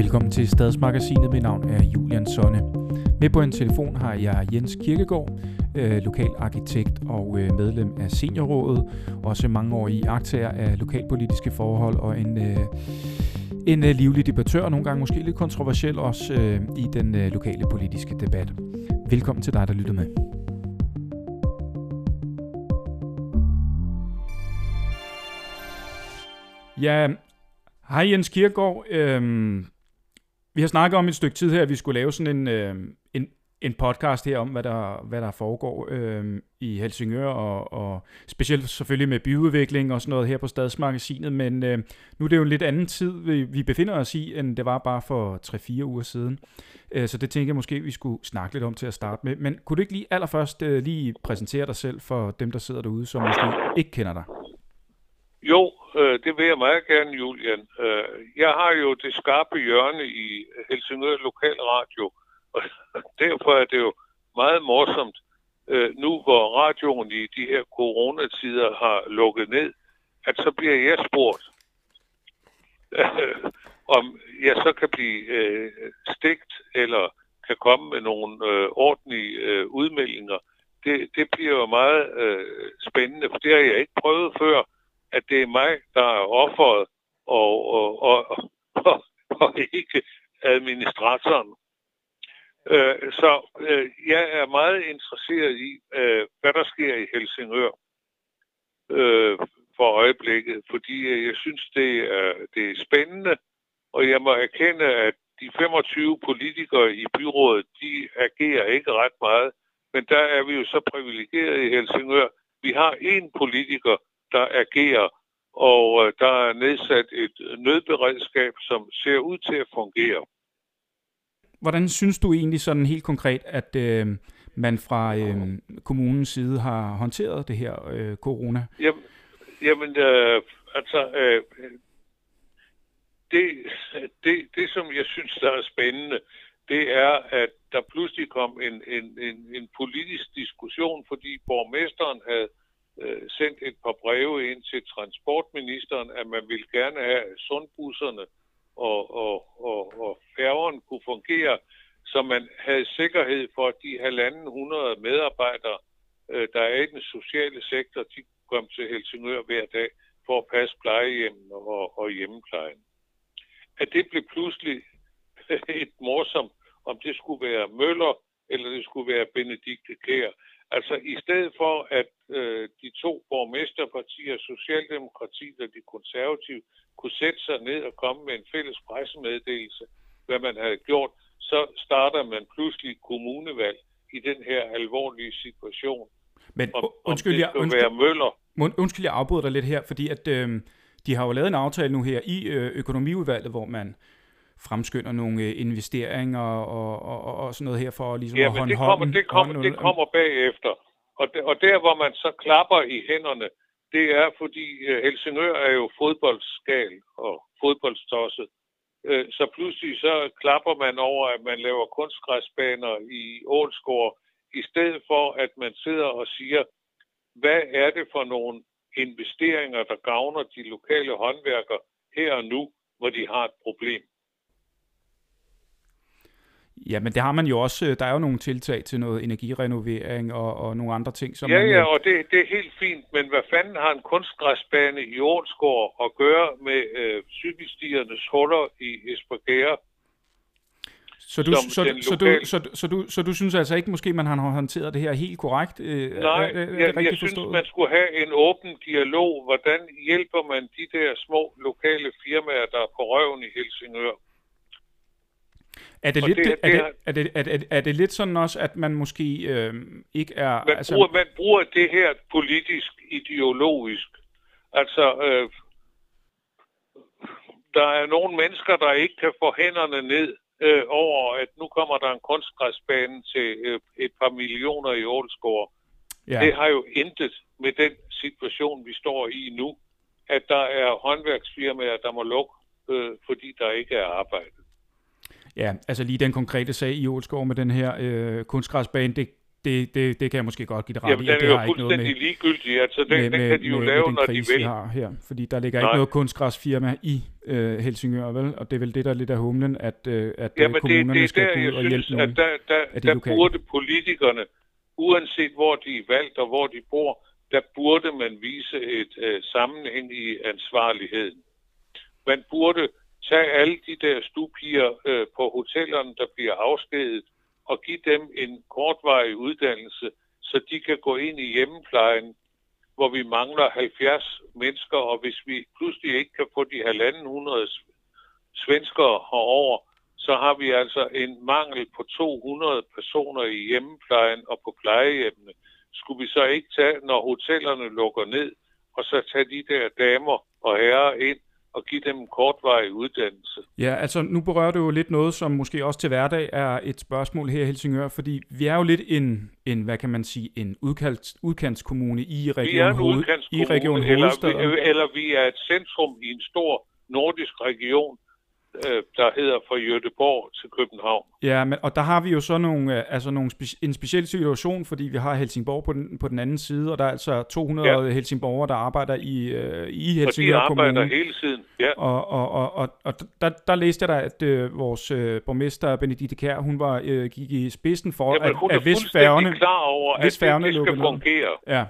Velkommen til Stadsmagasinet. Mit navn er Julian Sonne. Med på en telefon har jeg Jens Kirkegaard, øh, lokal arkitekt og øh, medlem af Seniorrådet. Også mange år i aktager af lokalpolitiske forhold og en, øh, en øh, livlig debattør, nogle gange måske lidt kontroversiel også øh, i den øh, lokale politiske debat. Velkommen til dig, der lytter med. Ja, hej Jens Kirkegaard. Øhm, vi har snakket om et stykke tid her, at vi skulle lave sådan en, øh, en, en podcast her om, hvad der, hvad der foregår øh, i Helsingør, og, og specielt selvfølgelig med byudvikling og sådan noget her på Stadsmagasinet, men øh, nu er det jo en lidt anden tid, vi, vi befinder os i, end det var bare for 3-4 uger siden. Øh, så det tænker jeg måske, vi skulle snakke lidt om til at starte med. Men kunne du ikke lige allerførst øh, lige præsentere dig selv for dem, der sidder derude, som måske ikke kender dig? Jo, øh, det vil jeg meget gerne, Julian. Øh, jeg har jo det skarpe hjørne i Helsingør Lokalradio, og derfor er det jo meget morsomt, øh, nu hvor radioen i de her coronatider har lukket ned, at så bliver jeg spurgt, øh, om jeg så kan blive øh, stegt eller kan komme med nogle øh, ordentlige øh, udmeldinger. Det, det bliver jo meget øh, spændende, for det har jeg ikke prøvet før at det er mig, der er offeret, og, og, og, og, og ikke administratoren. Øh, så øh, jeg er meget interesseret i, øh, hvad der sker i Helsingør øh, for øjeblikket, fordi jeg synes, det er, det er spændende, og jeg må erkende, at de 25 politikere i byrådet, de agerer ikke ret meget, men der er vi jo så privilegeret i Helsingør. Vi har en politiker, der agerer, og øh, der er nedsat et nødberedskab, som ser ud til at fungere. Hvordan synes du egentlig sådan helt konkret, at øh, man fra øh, kommunens side har håndteret det her øh, corona? Jamen, jamen øh, altså, øh, det, det, det som jeg synes, der er spændende, det er, at der pludselig kom en, en, en, en politisk diskussion, fordi borgmesteren havde øh, sendt et par breve ind til transportministeren, at man ville gerne have sundbusserne og, og, og, og færgerne kunne fungere, så man havde sikkerhed for, at de halvanden hundrede medarbejdere, øh, der er i den sociale sektor, de kom til Helsingør hver dag for at passe plejehjemmen og, og hjemmeplejen. At det blev pludselig et morsomt, om det skulle være Møller, eller det skulle være Benedikte Kær. Altså i stedet for, at øh, de to borgmesterpartier, Socialdemokratiet og de konservative, kunne sætte sig ned og komme med en fælles pressemeddelelse, hvad man havde gjort, så starter man pludselig kommunevalg i den her alvorlige situation. Men om, undskyld, om jeg, undskyld, være Møller. Undskyld, jeg afbryder dig lidt her, fordi at øh, de har jo lavet en aftale nu her i øh, økonomiudvalget, hvor man fremskynder nogle øh, investeringer og, og, og, sådan noget her for ligesom ja, at hånd, det kommer, det kommer, det kommer bagefter. Og, det, og der, hvor man så klapper i hænderne, det er, fordi øh, Helsingør er jo fodboldskal og fodboldstosset. Øh, så pludselig så klapper man over, at man laver kunstgræsbaner i Ålsgård, i stedet for, at man sidder og siger, hvad er det for nogle investeringer, der gavner de lokale håndværkere her og nu, hvor de har et problem. Ja, men det har man jo også. Øh, der er jo nogle tiltag til noget energirenovering og, og nogle andre ting. Som ja, man, ja, og det, det er helt fint, men hvad fanden har en kunstgræsbane i Ålsgård at gøre med øh, cykelstiernes huller i Esbjerg? Så du, så, så, du, så, så, du, så du synes altså ikke, måske man har håndteret det her helt korrekt? Øh, Nej, er, er, er jeg, jeg synes, man skulle have en åben dialog. Hvordan hjælper man de der små lokale firmaer, der er på røven i Helsingør? Er det, lidt, det, det, er, det, er, det, er, det, er det lidt sådan også, at man måske øh, ikke er... Man, altså... bruger, man bruger det her politisk, ideologisk. Altså, øh, der er nogle mennesker, der ikke kan få hænderne ned øh, over, at nu kommer der en kunstgræsbane til øh, et par millioner i Ålsgård. Ja. Det har jo intet med den situation, vi står i nu, at der er håndværksfirmaer, der må lukke, øh, fordi der ikke er arbejde. Ja, altså lige den konkrete sag i Ålsgård med den her øh, kunstgræsbane, det det, det, det kan jeg måske godt give det ret Jamen, i. den og er det jo fuldstændig med, ligegyldig. Altså, den, med, den kan de jo med, lave, med når den de vil. vi har her. Fordi der ligger Nej. ikke noget kunstgræsfirma i øh, Helsingør, vel? Og det er vel det, der er lidt af humlen, at, øh, at Jamen, øh, det, kommunerne det er skal der, gå ud og hjælpe nogen. at der, der, af de der lokale. burde politikerne, uanset hvor de er valgt og hvor de bor, der burde man vise et øh, sammenhæng i ansvarligheden. Man burde Tag alle de der stupiger øh, på hotellerne, der bliver afskedet, og give dem en kortvarig uddannelse, så de kan gå ind i hjemmeplejen, hvor vi mangler 70 mennesker, og hvis vi pludselig ikke kan få de halvanden hundrede svenskere herover, så har vi altså en mangel på 200 personer i hjemmeplejen og på plejehjemmene. Skulle vi så ikke tage, når hotellerne lukker ned, og så tage de der damer og herrer ind og give dem en kortvarig uddannelse? Ja, altså nu berører du jo lidt noget, som måske også til hverdag er et spørgsmål her i Helsingør, fordi vi er jo lidt en, en hvad kan man sige, en udkants, udkantskommune i Region, Vi er en Hoved, i region eller, Hovedstaden. vi- eller vi er et centrum i en stor nordisk region, øh, der hedder fra Göteborg til København. Ja, men, og der har vi jo så nogle, øh, altså nogle en speciel situation, fordi vi har Helsingborg på den, på den anden side, og der er altså 200 ja. Helsingborgere, der arbejder i, øh, i Og de Helsingør arbejder Kommune. hele tiden. Ja. Og, og, og, og, og der, der læste jeg da, at øh, vores øh, borgmester, Benedikte Kær, hun var, øh, gik i spidsen for, hun at, at hvis færgerne... klar over, at hvis det, færgerne det skal ned. fungere. Ja,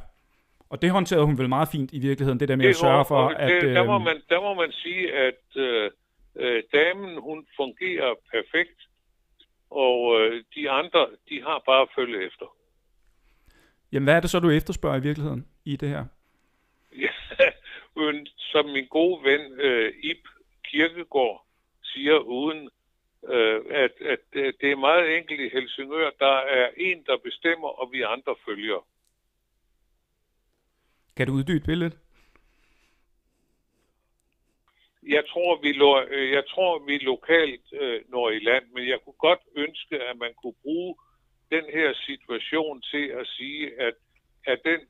og det håndterede hun vel meget fint i virkeligheden, det der med Det, at sørge for, og at... det, der, må øh, man, der må man sige, at øh, øh, damen, hun fungerer perfekt, og øh, de andre, de har bare at følge efter. Jamen, hvad er det så, du efterspørger i virkeligheden i det her? Ja, men som min gode ven øh, Ip Kirkegaard siger uden, øh, at, at det er meget enkelt i Helsingør. Der er en, der bestemmer, og vi andre følger. Kan du uddybe det lidt? Jeg tror, vi, lo- øh, jeg tror, vi lokalt øh, når i land, men jeg kunne godt ønske, at man kunne bruge den her situation til at sige, at, at den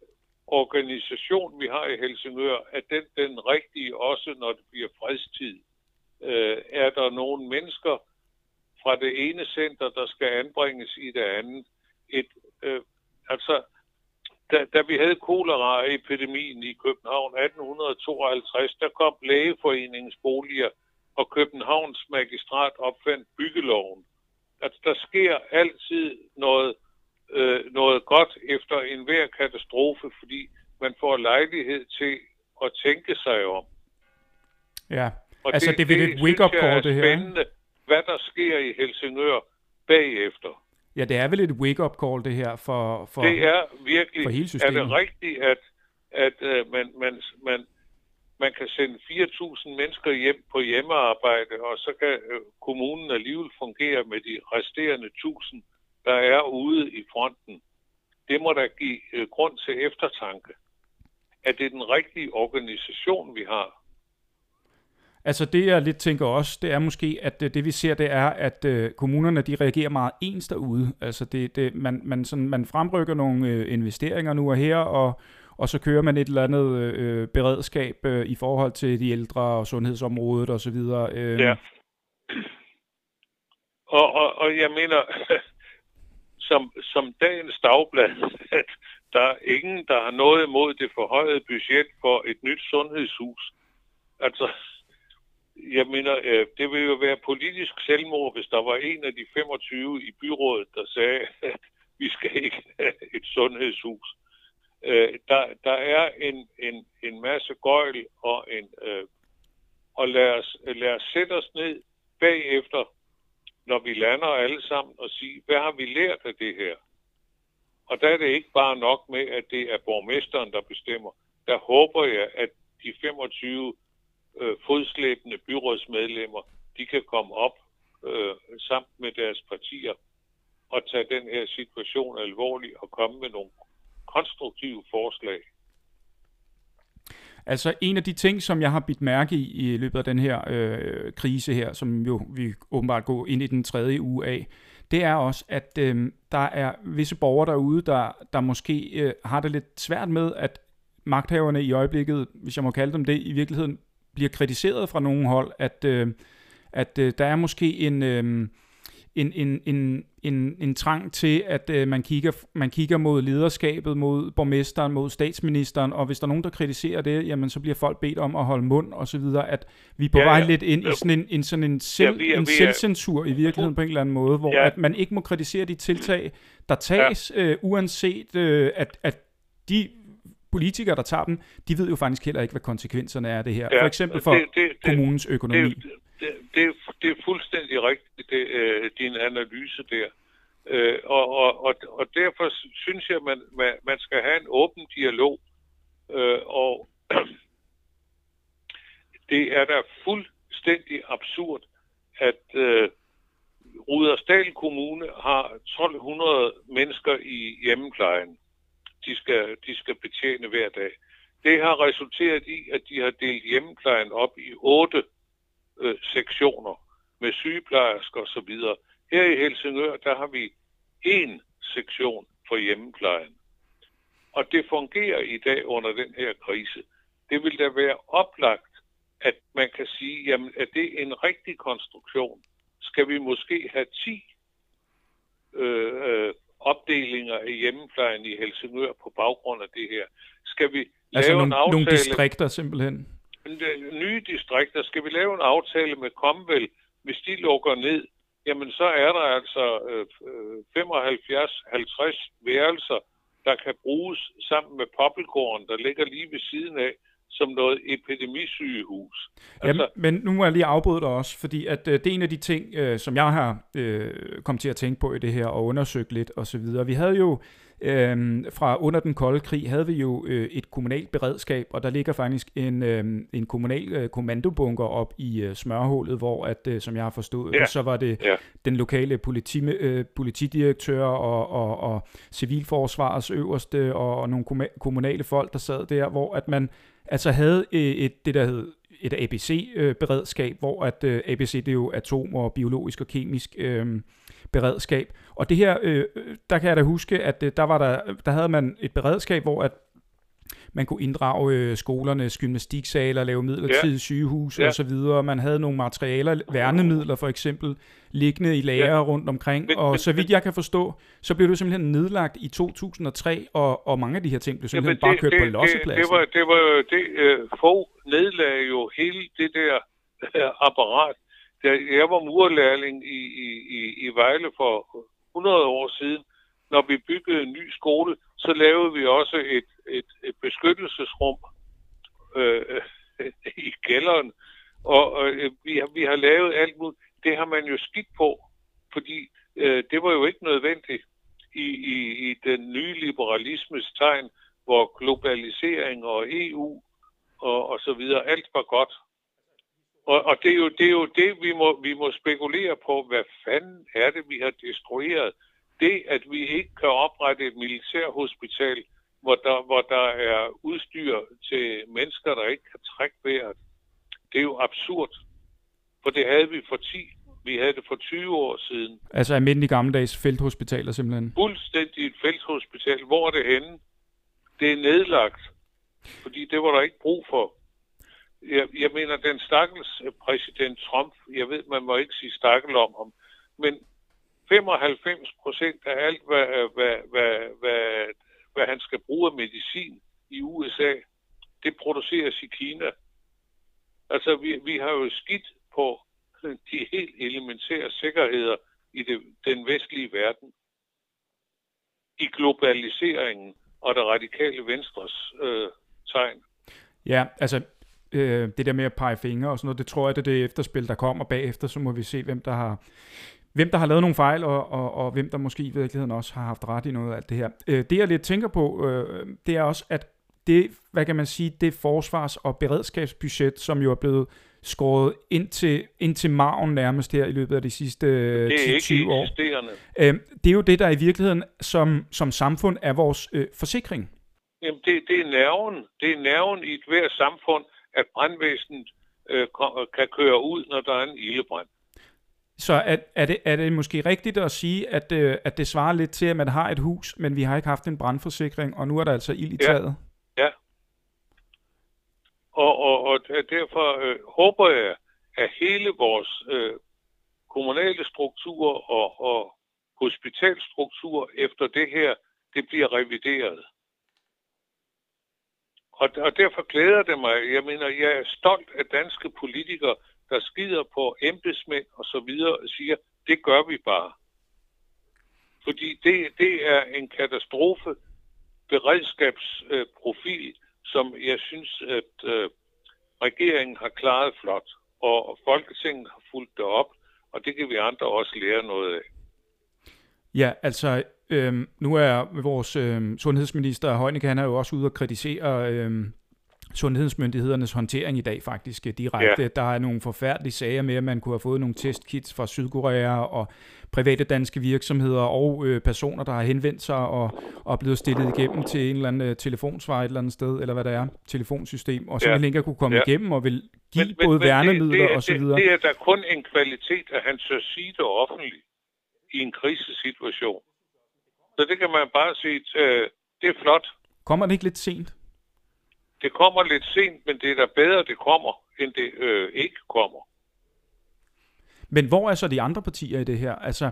organisation, vi har i Helsingør, at den den rigtige også, når det bliver fredstid. Øh, er der nogle mennesker fra det ene center, der skal anbringes i det andet? Et, øh, altså, da, da vi havde koleraepidemien i København 1852, der kom lægeforeningens boliger, og Københavns magistrat opfandt byggeloven. At der sker altid noget, øh, noget godt efter enhver katastrofe, fordi man får lejlighed til at tænke sig om. Ja, Og altså det, det er et wake-up synes jeg er call, det her. ikke? spændende, hvad der sker i Helsingør bagefter. Ja, det er vel et wake-up call, det her, for, for, det er virkelig, for hele er systemet. det rigtigt, at, at uh, man, man, man, man kan sende 4.000 mennesker hjem på hjemmearbejde, og så kan uh, kommunen alligevel fungere med de resterende 1.000, der er ude i fronten. Det må da give uh, grund til eftertanke. Er det den rigtige organisation, vi har? Altså det, jeg lidt tænker også, det er måske, at øh, det vi ser, det er, at øh, kommunerne, de reagerer meget ens derude. Altså det, det, man, man, sådan, man fremrykker nogle øh, investeringer nu og her, og, og så kører man et eller andet øh, beredskab øh, i forhold til de ældre og sundhedsområdet osv. Øh, Ja. Og, og, og jeg mener, som, som dagens dagblad, at der er ingen, der har noget imod det forhøjede budget for et nyt sundhedshus. Altså, jeg mener, øh, det ville jo være politisk selvmord, hvis der var en af de 25 i byrådet, der sagde, at vi skal ikke have et sundhedshus. Øh, der, der er en, en, en masse gøjl og en... Øh, og lad os, lad os sætte os ned bagefter, når vi lander alle sammen, og sige, hvad har vi lært af det her? Og der er det ikke bare nok med, at det er borgmesteren, der bestemmer. Der håber jeg, at de 25 øh, fodslæbende byrådsmedlemmer, de kan komme op øh, sammen med deres partier og tage den her situation alvorligt og komme med nogle konstruktive forslag. Altså en af de ting, som jeg har bidt mærke i i løbet af den her øh, krise her, som jo vi åbenbart går ind i den tredje uge af, det er også, at øh, der er visse borgere derude, der, der måske øh, har det lidt svært med, at magthaverne i øjeblikket, hvis jeg må kalde dem det, i virkeligheden bliver kritiseret fra nogle hold, at, øh, at øh, der er måske en... Øh, en, en, en, en, en trang til, at øh, man, kigger, man kigger mod lederskabet, mod borgmesteren, mod statsministeren, og hvis der er nogen, der kritiserer det, jamen så bliver folk bedt om at holde mund og så videre, at vi er på ja, vej ja. lidt ind i sådan en, en, sådan en, selv, ja, er, en selvcensur i virkeligheden på en eller anden måde, hvor ja. at man ikke må kritisere de tiltag, der tages, ja. øh, uanset øh, at, at de politikere, der tager dem, de ved jo faktisk heller ikke, hvad konsekvenserne er af det her. Ja, for eksempel for det, det, kommunens økonomi. Det, det, det, det er fuldstændig rigtigt, det, øh, din analyse der. Øh, og, og, og, og derfor synes jeg, at man, man, man skal have en åben dialog. Øh, og det er da fuldstændig absurd, at øh, Rudersdal Kommune har 1200 mennesker i hjemmeplejen de skal, de skal betjene hver dag. Det har resulteret i, at de har delt hjemmeplejen op i otte øh, sektioner med sygeplejersker osv. Her i Helsingør, der har vi én sektion for hjemmeplejen. Og det fungerer i dag under den her krise. Det vil da være oplagt, at man kan sige, jamen er det en rigtig konstruktion? Skal vi måske have 10 øh, øh, opdelinger af hjemmeplejen i Helsingør på baggrund af det her. Skal vi altså lave nogle, en aftale... nogle distrikter simpelthen? Nye distrikter. Skal vi lave en aftale med Comvel, hvis de lukker ned? Jamen så er der altså øh, 75-50 værelser, der kan bruges sammen med Poppelgården, der ligger lige ved siden af, som noget epidemisygehus. Altså, Jamen, men nu må jeg lige afbryde dig også, fordi at, øh, det er en af de ting, øh, som jeg har øh, kommet til at tænke på i det her, og undersøgt lidt og så videre. Vi havde jo øh, fra under den kolde krig, havde vi jo øh, et kommunalt beredskab, og der ligger faktisk en, øh, en kommunal øh, kommandobunker op i øh, smørhullet, hvor, at, øh, som jeg har forstået, ja. så var det ja. den lokale politi, øh, politidirektør og, og, og civilforsvarets øverste og, og nogle kommunale folk, der sad der, hvor at man altså havde øh, et, det, der hed et ABC-beredskab, hvor at øh, ABC det er jo atom og biologisk og kemisk øh, beredskab. Og det her, øh, der kan jeg da huske, at øh, der var der, der havde man et beredskab, hvor at man kunne inddrage øh, skolernes gymnastiksaler, lave midlertidige ja. sygehus ja. og så videre. Man havde nogle materialer, værnemidler for eksempel, liggende i lager ja. rundt omkring. Men, og men, så vidt jeg kan forstå, så blev det simpelthen nedlagt i 2003, og, og mange af de her ting blev simpelthen ja, bare kørt det, på lossepladsen. Det, det, var, det var det, uh, få nedlagde jo hele det der uh, apparat. Da jeg var murlærling i, i, i, i Vejle for 100 år siden, når vi byggede en ny skole, så lavede vi også et, et, et beskyttelsesrum øh, i kælderen, og og øh, vi, har, vi har lavet alt muligt. Det har man jo skidt på, fordi øh, det var jo ikke nødvendigt i, i, i den nye liberalismes tegn, hvor globalisering og EU og, og så videre, alt var godt. Og, og det, er jo, det er jo det, vi må, vi må spekulere på, hvad fanden er det, vi har destrueret det, at vi ikke kan oprette et militærhospital, hvor der, hvor der er udstyr til mennesker, der ikke kan trække vejret, det er jo absurd. For det havde vi for 10, vi havde det for 20 år siden. Altså almindelige gammeldags felthospitaler simpelthen? Fuldstændig et felthospital. Hvor er det henne? Det er nedlagt. Fordi det var der ikke brug for. Jeg, jeg mener, den stakkels øh, præsident Trump, jeg ved, man må ikke sige stakkel om ham, men 95 procent af alt, hvad, øh, hvad, hvad, hvad, hvad han skal bruge af medicin i USA, det produceres i Kina. Altså, vi, vi har jo skidt på de helt elementære sikkerheder i det, den vestlige verden. I globaliseringen og det radikale venstres øh, tegn. Ja, altså øh, det der med at pege fingre og sådan noget, det tror jeg, det er det efterspil, der kommer bagefter, så må vi se, hvem der har hvem der har lavet nogle fejl, og, og, og hvem der måske i virkeligheden også har haft ret i noget af alt det her. Øh, det jeg lidt tænker på, øh, det er også, at det, hvad kan man sige, det forsvars- og beredskabsbudget, som jo er blevet skåret ind til, ind til maven nærmest her i løbet af de sidste 10-20 år. Øh, det er jo det, der i virkeligheden som, som samfund er vores øh, forsikring. Jamen, det, det er nerven. Det er nerven i et hvert samfund, at brandvæsenet øh, kan køre ud, når der er en ildebrand. Så er, er, det, er det måske rigtigt at sige, at, øh, at det svarer lidt til, at man har et hus, men vi har ikke haft en brandforsikring, og nu er der altså ild i taget? Ja. ja. Og, og, og derfor øh, håber jeg, at hele vores øh, kommunale struktur og, og hospitalstruktur efter det her, det bliver revideret. Og, og derfor glæder det mig. Jeg mener, jeg er stolt af danske politikere, der skider på embedsmænd og så videre og siger, det gør vi bare. Fordi det, det er en katastrofe beredskabsprofil, som jeg synes, at øh, regeringen har klaret flot. Og Folketinget har fulgt det op, og det kan vi andre også lære noget af. Ja, altså øhm, nu er vores øhm, sundhedsminister Heunicke, han er jo også ude og kritisere øhm, sundhedsmyndighedernes håndtering i dag faktisk øh, direkte. Ja. Der er nogle forfærdelige sager med, at man kunne have fået nogle testkits fra Sydkorea og private danske virksomheder og øh, personer, der har henvendt sig og, og blevet stillet igennem til en eller anden øh, telefonsvar et eller andet sted, eller hvad det er, telefonsystem, og simpelthen ja. ikke kunne komme ja. igennem og vil give men, både men, værnemidler det, det, og så videre. Det, det er da kun en kvalitet, at han så sige det offentligt i en krisesituation. Så det kan man bare sige, øh, det er flot. Kommer det ikke lidt sent? Det kommer lidt sent, men det er da bedre, det kommer, end det øh, ikke kommer. Men hvor er så de andre partier i det her? Altså,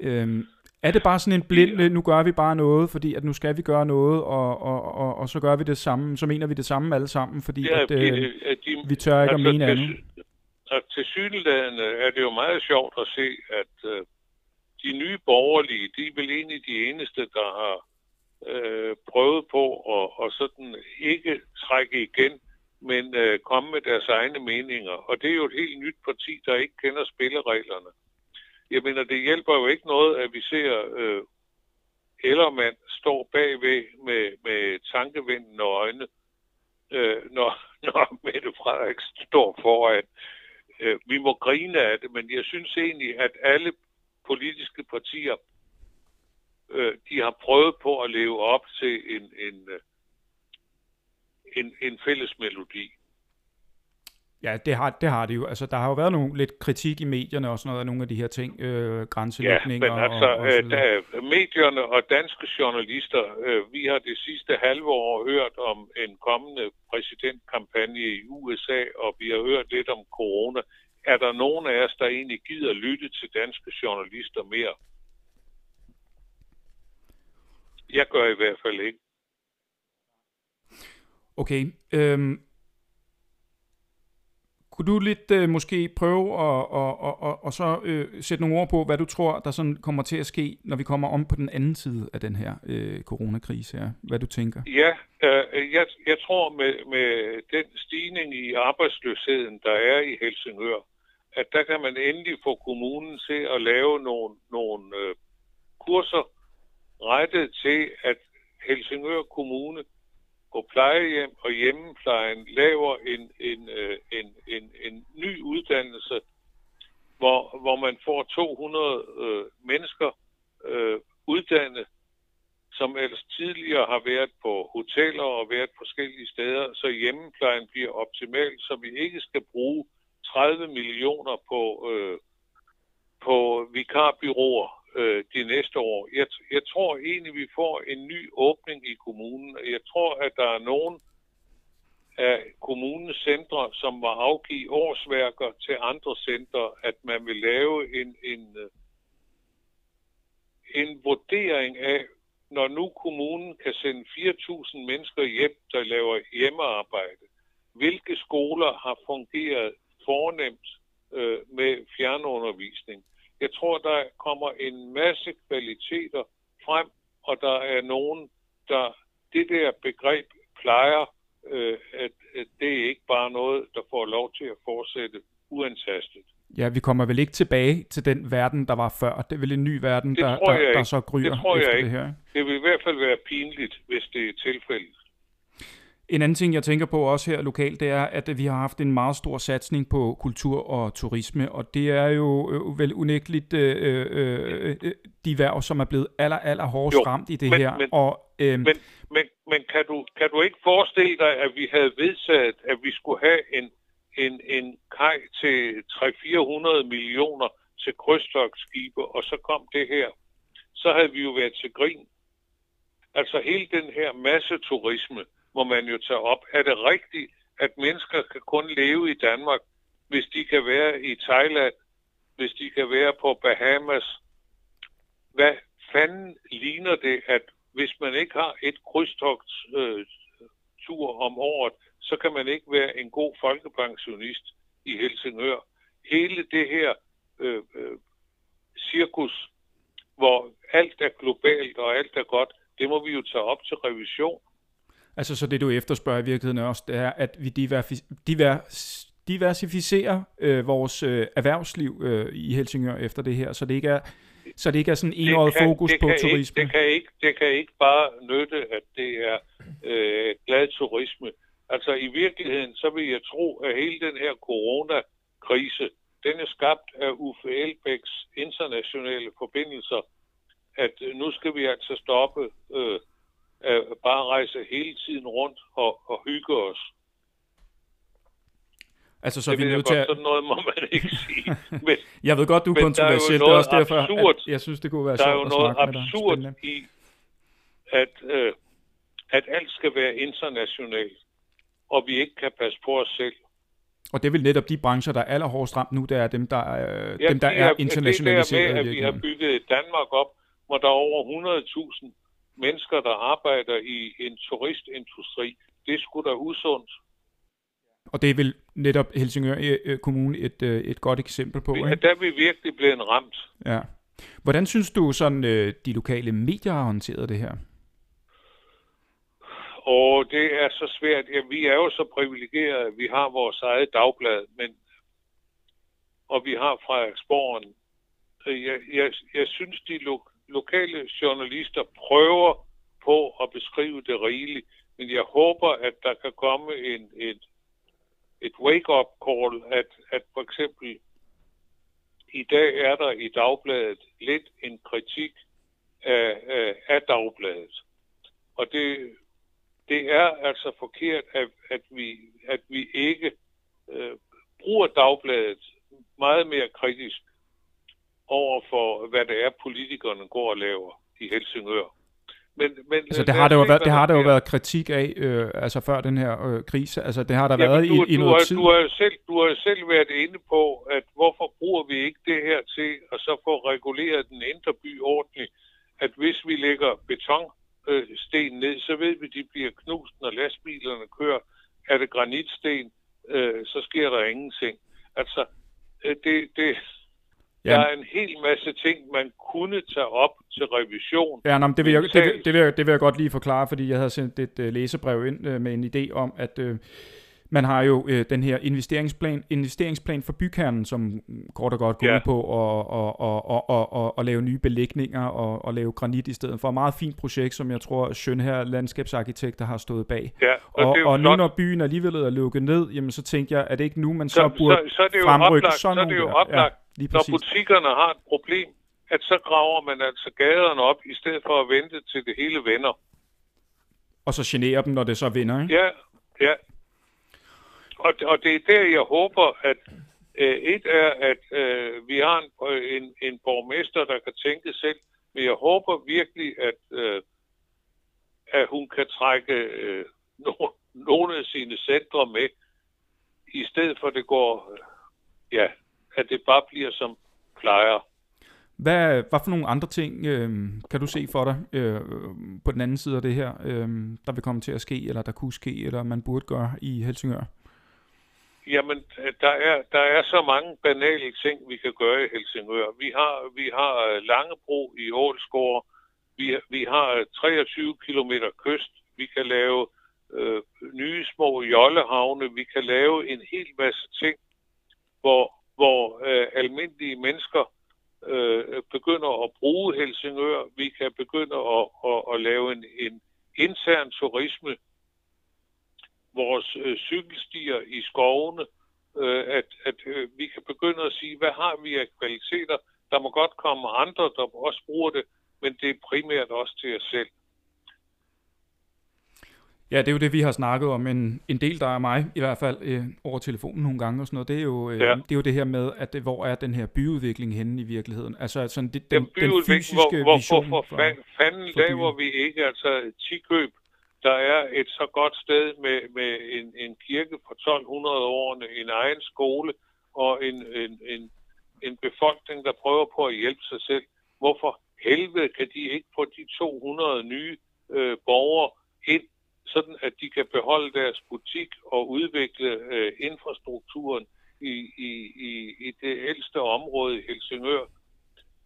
øhm, er det bare sådan en blind, nu gør vi bare noget, fordi at nu skal vi gøre noget, og, og, og, og så gør vi det samme, så mener vi det samme alle sammen, fordi ja, at, øh, de, de, vi tør ikke altså, at mene andet? Til synligheden er det jo meget sjovt at se, at øh, de nye borgerlige, de er vel egentlig de eneste, der har øh, prøvet på at og sådan ikke trække igen, men øh, komme med deres egne meninger. Og det er jo et helt nyt parti, der ikke kender spillereglerne. Jeg mener, det hjælper jo ikke noget, at vi ser øh, Ellermand står bagved med, med tankevindende øjne, øh, når, når Mette Frederiksen står foran. Øh, vi må grine af det, men jeg synes egentlig, at alle politiske partier øh, de har prøvet på at leve op til en, en, øh, en, en fælles melodi. Ja, det har, det har det jo. Altså, der har jo været nogle lidt kritik i medierne og sådan noget af nogle af de her ting, øh, grænselægninger ja, men altså, og, og øh, der, medierne og danske journalister, øh, vi har det sidste halve år hørt om en kommende præsidentkampagne i USA, og vi har hørt lidt om corona. Er der nogen af os, der egentlig gider lytte til danske journalister mere? Jeg gør i hvert fald ikke. Okay. Øhm, kunne du lidt øh, måske prøve at og, og, og, og så øh, sætte nogle ord på, hvad du tror, der sådan kommer til at ske, når vi kommer om på den anden side af den her øh, coronakrise her? Hvad du tænker? Ja, øh, jeg, jeg tror med, med den stigning i arbejdsløsheden, der er i Helsingør, at der kan man endelig få kommunen til at lave nogle, nogle øh, kurser, rettet til, at Helsingør Kommune på plejehjem og hjemmeplejen laver en, en, øh, en, en, en ny uddannelse, hvor, hvor man får 200 øh, mennesker øh, uddannet, som ellers tidligere har været på hoteller og været forskellige steder, så hjemmeplejen bliver optimal, så vi ikke skal bruge 30 millioner på, øh, på vikarbyråer øh, de næste år. Jeg, jeg tror egentlig, vi får en ny åbning i kommunen. Jeg tror, at der er nogen af kommunens centre, som var afgive årsværker til andre centre, at man vil lave en, en, øh, en vurdering af, når nu kommunen kan sende 4.000 mennesker hjem, der laver hjemmearbejde, hvilke skoler har fungeret fornemt øh, med fjernundervisning? Jeg tror, der kommer en masse kvaliteter frem, og der er nogen, der det der begreb plejer, øh, at, at det er ikke bare noget, der får lov til at fortsætte uantastet. Ja, vi kommer vel ikke tilbage til den verden, der var før. Det er vel en ny verden, der, der, der så gryder det tror jeg efter ikke. det her. Det vil i hvert fald være pinligt, hvis det er tilfældet. En anden ting, jeg tænker på også her lokalt, det er, at vi har haft en meget stor satsning på kultur og turisme, og det er jo øh, vel unægteligt øh, øh, øh, de værv, som er blevet aller, aller hårdest jo, ramt i det men, her. Men, og, øh, men, men, men kan, du, kan du ikke forestille dig, at vi havde vedtaget, at vi skulle have en, en, en kaj til 300-400 millioner til krydstogsskibe, og så kom det her, så havde vi jo været til grin. Altså hele den her masseturisme, må man jo tage op. Er det rigtigt, at mennesker kan kun leve i Danmark, hvis de kan være i Thailand hvis de kan være på Bahamas. Hvad fanden ligner det, at hvis man ikke har et krydstogt øh, tur om året, så kan man ikke være en god folkepensionist i Helsingør. Hele det her øh, øh, cirkus, hvor alt er globalt og alt er godt, det må vi jo tage op til revision. Altså så det du efterspørger i virkeligheden også, det er, at vi diversificerer øh, vores øh, erhvervsliv øh, i Helsingør efter det her, så det ikke er så det ikke er sådan en enåret fokus det på kan turisme? Ikke, det, kan ikke, det kan ikke bare nytte, at det er øh, glad turisme. Altså i virkeligheden, så vil jeg tro, at hele den her coronakrise, den er skabt af Uffe Elbæks internationale forbindelser, at nu skal vi altså stoppe øh, at bare rejse hele tiden rundt og, og hygge os. Altså, så det vi er nødt til at... Sådan noget må man ikke sige. Men, jeg ved godt, du er kontroversiel. Det er også derfor, absurd, at jeg synes, det kunne være sjovt at snakke med dig. Der er jo noget absurd i, at, øh, at alt skal være internationalt, og vi ikke kan passe på os selv. Og det vil netop de brancher, der er allerhårdest ramt nu, det er dem, der, øh, ja, dem, der er, er internationaliseret. Det der med, at vi har bygget Danmark op, hvor der er over 100.000 mennesker, der arbejder i en turistindustri. Det skulle da usundt. Og det er vel netop Helsingør øh, øh, Kommune et, øh, et godt eksempel på, ikke? Der er vi virkelig blevet ramt. Ja. Hvordan synes du sådan, de lokale medier har håndteret det her? Og det er så svært. Ja, vi er jo så privilegerede, at vi har vores eget dagblad, men og vi har Frederiksborgen. Jeg, jeg, jeg synes, de lo, lokale journalister prøver på at beskrive det rigeligt, men jeg håber, at der kan komme en, et, et wake-up call, at, at for eksempel i dag er der i dagbladet lidt en kritik af, af, af dagbladet. Og det, det er altså forkert, at, at, vi, at vi ikke øh, bruger dagbladet meget mere kritisk over for, hvad det er, politikerne går og laver i Helsingør. Men, men, altså, det har, det, jo været, det har der jo været kritik af, øh, altså før den her øh, krise. Altså, det har der ja, været du, i, i noget har, tid. Du har, selv, du har selv været inde på, at hvorfor bruger vi ikke det her til at så få reguleret den indre by ordentligt, at hvis vi lægger betonsten øh, ned, så ved vi, at de bliver knust, når lastbilerne kører. Er det granitsten, øh, så sker der ingenting. Altså, øh, det, det, Ja. Der er en hel masse ting, man kunne tage op til revision. Ja, nå, det, vil jeg, det, det, vil jeg, det vil jeg godt lige forklare, fordi jeg havde sendt et uh, læsebrev ind uh, med en idé om, at uh, man har jo uh, den her investeringsplan, investeringsplan for bykernen, som kort og godt går ja. ud på at, og, og, og, og, og, og lave nye belægninger og, og lave granit i stedet for. Et meget fint projekt, som jeg tror, Schönher landskabsarkitekter har stået bag. Ja, og, og, og nu når byen alligevel er lukket ned, jamen så tænker jeg, at det ikke nu, man så, så burde så, så er det jo fremrykke oplagt, sådan så er det jo oplagt, ja Lige Når butikkerne har et problem, at så graver man altså gaderne op, i stedet for at vente til det hele vender. Og så generer dem, når det så vinder, ikke? Ja, ja. Og, og det er der, jeg håber, at øh, et er, at øh, vi har en, en, en borgmester, der kan tænke selv, men jeg håber virkelig, at, øh, at hun kan trække øh, no, nogle af sine centre med, i stedet for at det går, øh, ja, at det bare bliver som plejer. Hvad, hvad for nogle andre ting øh, kan du se for dig øh, på den anden side af det her, øh, der vil komme til at ske, eller der kunne ske, eller man burde gøre i Helsingør? Jamen, der er, der er så mange banale ting, vi kan gøre i Helsingør. Vi har, vi har Langebro i Ålsgård. Vi, vi har 23 km kyst. Vi kan lave øh, nye små jollehavne. Vi kan lave en hel masse ting, hvor hvor øh, almindelige mennesker øh, begynder at bruge Helsingør. Vi kan begynde at, at, at lave en, en intern turisme. Vores øh, cykelstier i skovene, øh, at, at øh, vi kan begynde at sige, hvad har vi af kvaliteter? Der må godt komme andre, der også bruger det, men det er primært også til os selv. Ja, det er jo det, vi har snakket om. En, en del, der er mig i hvert fald øh, over telefonen nogle gange og sådan noget, det er jo, øh, ja. det, er jo det her med, at det, hvor er den her byudvikling henne i virkeligheden? Altså sådan det, den, den, den fysiske hvor, hvor, vision. Hvor, for, fanden for laver vi ikke altså tikøb? Der er et så godt sted med, med en, en kirke fra 1200 årene, en egen skole og en, en, en, en befolkning, der prøver på at hjælpe sig selv. Hvorfor helvede kan de ikke få de 200 nye øh, borgere ind, sådan at de kan beholde deres butik og udvikle øh, infrastrukturen i, i, i, i det ældste område i Helsingør.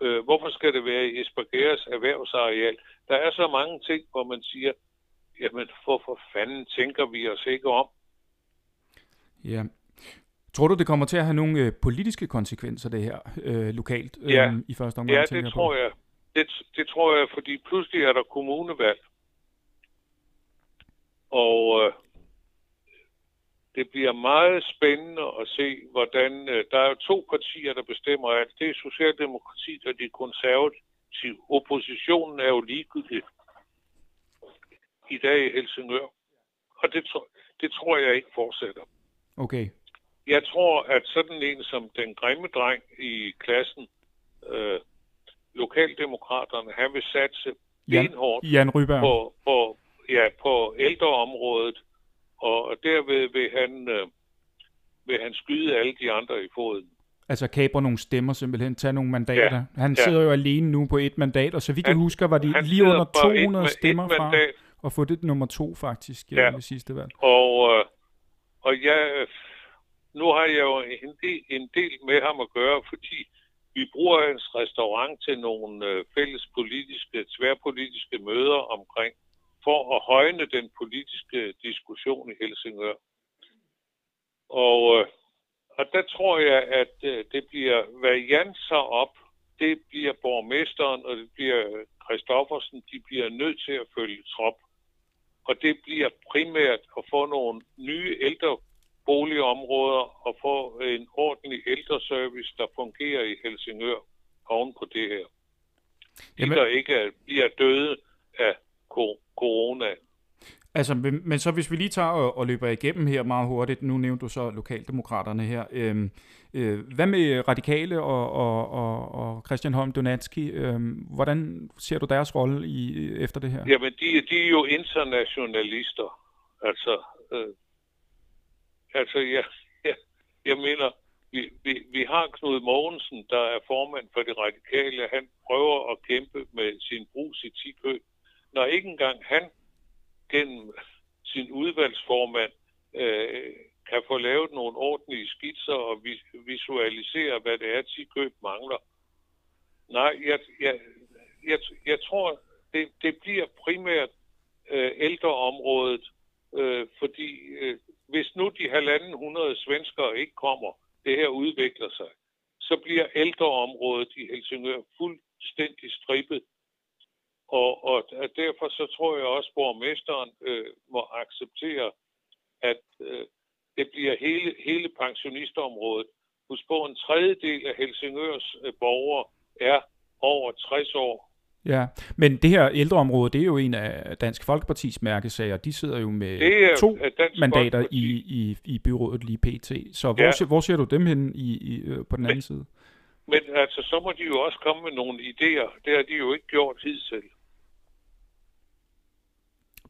Øh, hvorfor skal det være i Esbergers erhvervsareal? Der er så mange ting, hvor man siger, jamen hvorfor fanden tænker vi os ikke om? Ja. Tror du, det kommer til at have nogle øh, politiske konsekvenser, det her øh, lokalt øh, ja. i første omgang? Ja, det tror jeg. Det, det tror jeg, fordi pludselig er der kommunevalg. Og øh, det bliver meget spændende at se, hvordan... Øh, der er jo to partier, der bestemmer alt. Det er Socialdemokratiet og de konservative. Oppositionen er jo ligegyldig i dag i Helsingør. Og det, det tror jeg ikke fortsætter. Okay. Jeg tror, at sådan en som den grimme dreng i klassen, øh, Lokaldemokraterne, han vil satse Jan, benhårdt Jan Ryberg. på, på, ja, på ældreområdet, og derved vil han, øh, vil han skyde alle de andre i foden. Altså kabre nogle stemmer simpelthen, tage nogle mandater. Ja, han ja. sidder jo alene nu på et mandat, og så vidt jeg husker, var de lige under 200 et, stemmer et fra at få det nummer to faktisk ja. ved sidste valg. Og, øh, og jeg, nu har jeg jo en del, en del med ham at gøre, fordi vi bruger hans restaurant til nogle øh, fælles politiske, tværpolitiske møder omkring, for at højne den politiske diskussion i Helsingør. Og, øh, og der tror jeg, at øh, det bliver, hvad Jan så op, det bliver borgmesteren, og det bliver Christoffersen, de bliver nødt til at følge trop. Og det bliver primært at få nogle nye ældre boligområder og få en ordentlig ældreservice, der fungerer i Helsingør oven på det her. De, Jamen... der ikke bliver døde af corona. Altså, men så hvis vi lige tager og, og løber igennem her meget hurtigt, nu nævnte du så lokaldemokraterne her. Øhm, øh, hvad med radikale og, og, og, og Christian Holm Donatski? Øhm, hvordan ser du deres rolle i, efter det her? Jamen, de, de er jo internationalister. Altså, øh, altså jeg, jeg, jeg mener, vi, vi, vi har Knud Mogensen, der er formand for det radikale. Han prøver at kæmpe med sin brus i tikø. Når ikke engang han gennem sin udvalgsformand øh, kan få lavet nogle ordentlige skitser og visualisere, hvad det er, tikøb mangler. Nej, jeg, jeg, jeg, jeg tror, det, det bliver primært øh, ældreområdet, øh, fordi øh, hvis nu de halvanden hundrede svenskere ikke kommer, det her udvikler sig, så bliver ældreområdet i Helsingør fuldstændig strippet. Og, og derfor så tror jeg også, at borgmesteren øh, må acceptere, at øh, det bliver hele, hele pensionistområdet. Husk på, en tredjedel af Helsingørs øh, borgere er over 60 år. Ja, men det her ældreområde, det er jo en af Dansk Folkepartis mærkesager. De sidder jo med to mandater i, i, i byrådet lige pt. Så hvor, ja. ser, hvor ser du dem hen i, i, øh, på den anden men, side? Men altså, så må de jo også komme med nogle idéer. Det har de jo ikke gjort hidtil.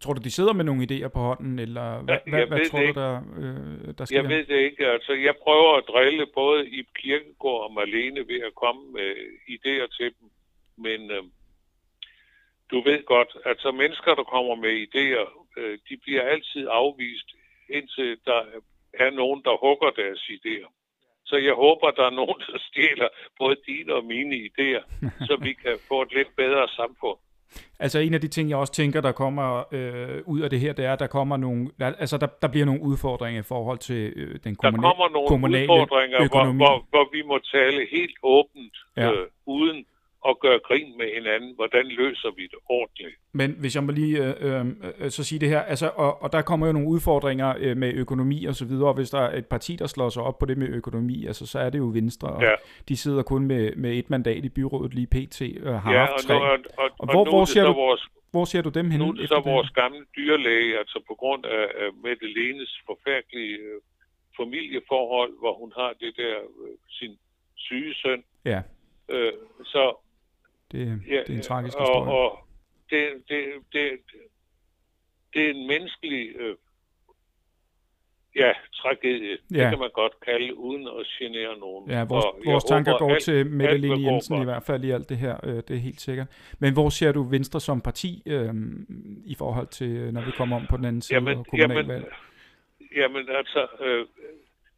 Tror du, de sidder med nogle idéer på hånden, eller hvad, ja, hvad, hvad tror du, der, øh, der sker? Jeg ved det ikke. Altså, jeg prøver at drille både i Kirkegård og Marlene ved at komme med idéer til dem. Men øh, du ved godt, at så mennesker, der kommer med idéer, øh, de bliver altid afvist, indtil der er nogen, der hugger deres idéer. Så jeg håber, der er nogen, der stjæler både dine og mine idéer, så vi kan få et lidt bedre samfund. Altså en af de ting, jeg også tænker, der kommer øh, ud af det her, det er, at der kommer nogle, altså der, der bliver nogle udfordringer i forhold til øh, den kommunale, Der kommer nogle kommunale udfordringer, økonomi. Hvor, hvor, hvor vi må tale helt åbent, ja. øh, uden og gøre grin med hinanden. Hvordan løser vi det ordentligt? Men hvis jeg må lige øh, øh, så sige det her, altså, og, og der kommer jo nogle udfordringer øh, med økonomi og så videre, og hvis der er et parti, der slår sig op på det med økonomi, altså, så er det jo Venstre, og ja. de sidder kun med, med et mandat i byrådet lige pt. og har ja, haft tre. Og, og, og, og hvor, hvor, ser du, vores, hvor ser du dem hen? Nu er så vores gamle dyrlæge, altså på grund af, af Mette Lenes forfærdelige øh, familieforhold, hvor hun har det der, øh, sin syge søn. Ja. Øh, så det, ja, det er en tragisk og, historie. Og det, det, det, det er en menneskelig... Øh, ja, tragedie. Ja. Det kan man godt kalde, uden at genere nogen. Ja, vores, vores tanker håber, går alt, til Mette Linde Jensen i hvert fald i alt det her, øh, det er helt sikkert. Men hvor ser du Venstre som parti øh, i forhold til, øh, når vi kommer om på den anden side jamen, af kommunalvalget? Jamen, jamen altså, øh,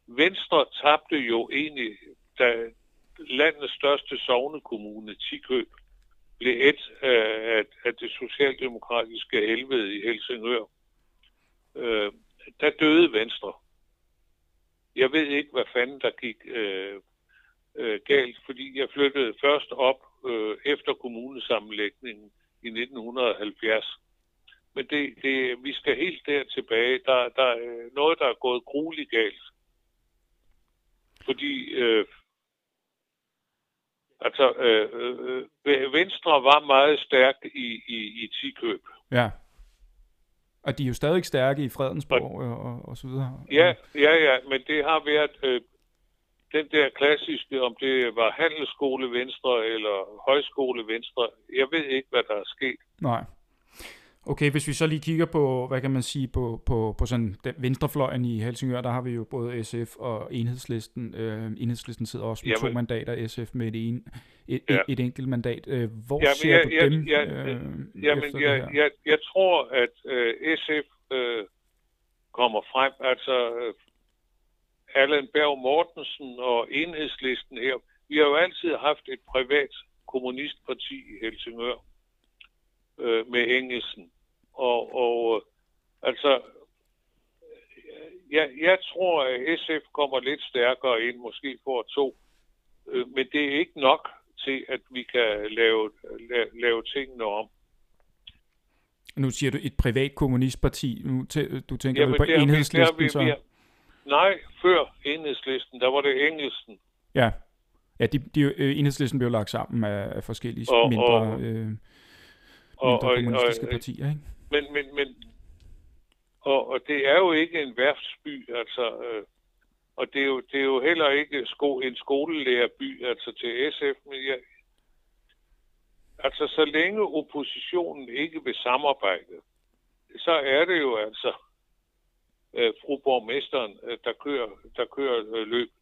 Venstre tabte jo egentlig, da landets største sovnekommune, Tikøb, blev et øh, af, af det socialdemokratiske helvede i Helsingør. Øh, der døde Venstre. Jeg ved ikke, hvad fanden der gik øh, øh, galt, fordi jeg flyttede først op øh, efter kommunesammenlægningen i 1970. Men det, det, vi skal helt der tilbage. Der, der er noget, der er gået grueligt galt. Fordi øh, altså, øh, øh, Venstre var meget stærk i, i, i tikøb. Ja. Og de er jo stadig stærke i Fredensborg og, og, og så videre. Ja, ja, ja, men det har været øh, den der klassiske, om det var handelsskole venstre eller højskole venstre. Jeg ved ikke, hvad der er sket. Nej. Okay, hvis vi så lige kigger på, hvad kan man sige, på, på, på sådan den venstrefløjen i Helsingør, der har vi jo både SF og Enhedslisten. Øh, Enhedslisten sidder også med Jamen, to mandater, SF med et, en, et, ja. et, enkelt mandat. Øh, hvor Jamen, ser jeg, du jeg, dem jeg, øh, Jamen, jeg, det her? Jeg, jeg tror, at øh, SF øh, kommer frem. Altså, øh, Allan Berg Mortensen og Enhedslisten her. Vi har jo altid haft et privat kommunistparti i Helsingør øh, med Engelsen. Og, og altså, jeg, jeg tror, at SF kommer lidt stærkere ind, måske for to. Øh, men det er ikke nok til, at vi kan lave, lave, lave tingene om. Nu siger du et privat kommunistparti. Nu tæ- du tænker Jamen, på enhedslisten, vi, så? Vi, nej, før enhedslisten, der var det engelsen. Ja, ja de, de, øh, enhedslisten blev lagt sammen af, af forskellige og, mindre, og, øh, mindre og, kommunistiske og, partier, ikke? Men, men, men og, og det er jo ikke en værftsby, altså, øh, og det er, jo, det er jo heller ikke sko, en skolelærerby, altså til SF, men jeg, altså så længe oppositionen ikke vil samarbejde, så er det jo altså øh, fru borgmesteren, øh, der kører, der kører øh, løbet.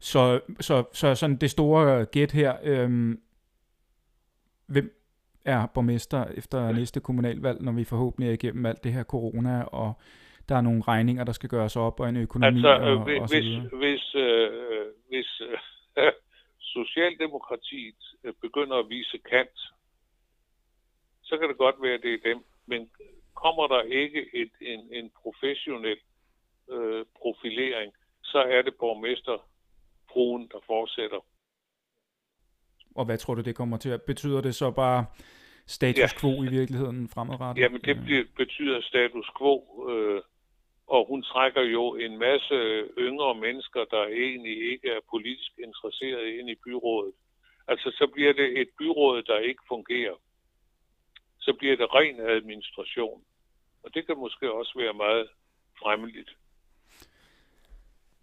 Så, så, så sådan det store gæt her, øhm, hvem er borgmester efter næste kommunalvalg, når vi forhåbentlig er igennem alt det her corona, og der er nogle regninger, der skal gøres op, og en økonomi altså, og, hvis, og så videre. Hvis, øh, hvis øh, Socialdemokratiet øh, begynder at vise kant, så kan det godt være, at det er dem. Men kommer der ikke et, en, en professionel øh, profilering, så er det borgmester fruen, der fortsætter. Og hvad tror du, det kommer til at Betyder det så bare status quo ja. i virkeligheden fremadrettet? Jamen, det betyder status quo, øh, og hun trækker jo en masse yngre mennesker, der egentlig ikke er politisk interesseret ind i byrådet. Altså, så bliver det et byråd, der ikke fungerer. Så bliver det ren administration. Og det kan måske også være meget fremmeligt.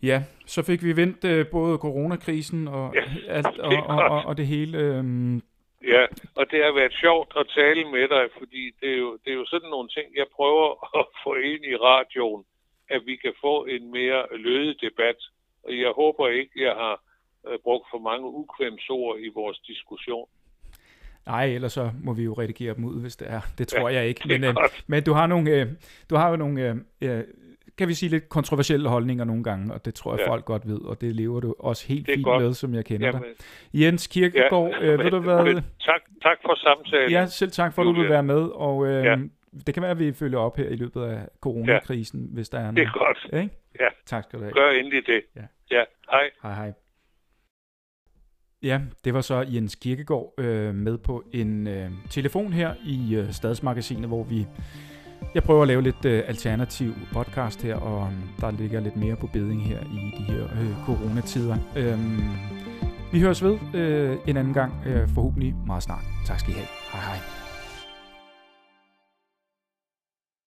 Ja, så fik vi vendt øh, både coronakrisen og, ja, alt, og, og, og, og det hele. Øhm. Ja, og det har været sjovt at tale med dig, fordi det er, jo, det er jo sådan nogle ting, jeg prøver at få ind i radioen, at vi kan få en mere lødig debat. Og jeg håber ikke, jeg har øh, brugt for mange ukvemsord i vores diskussion. Nej, ellers så må vi jo redigere dem ud, hvis det er. Det tror ja, jeg ikke. Men, øh, men du har nogle, øh, du har jo nogle øh, øh kan vi sige, lidt kontroversielle holdninger nogle gange, og det tror jeg, ja. folk godt ved, og det lever du også helt fint godt. med, som jeg kender Jamen, dig. Jens Kirkegaard, ja, øh, ved du hvad? Men, tak, tak for samtalen. Ja, selv tak for, at du vil være med, og øh, ja. det kan være, at vi følger op her i løbet af coronakrisen, ja. hvis der er noget. Det er godt. Ja, ikke? Ja. Tak skal du have. Gør endelig det. Ja. ja. Hej. Hej, hej. Ja, det var så Jens Kirkegaard øh, med på en øh, telefon her i øh, Stadsmagasinet, hvor vi jeg prøver at lave lidt øh, alternativ podcast her, og øhm, der ligger lidt mere på beding her i de her øh, coronatider. Øhm, vi høres ved øh, en anden gang, øh, forhåbentlig meget snart. Tak skal I have. Hej hej.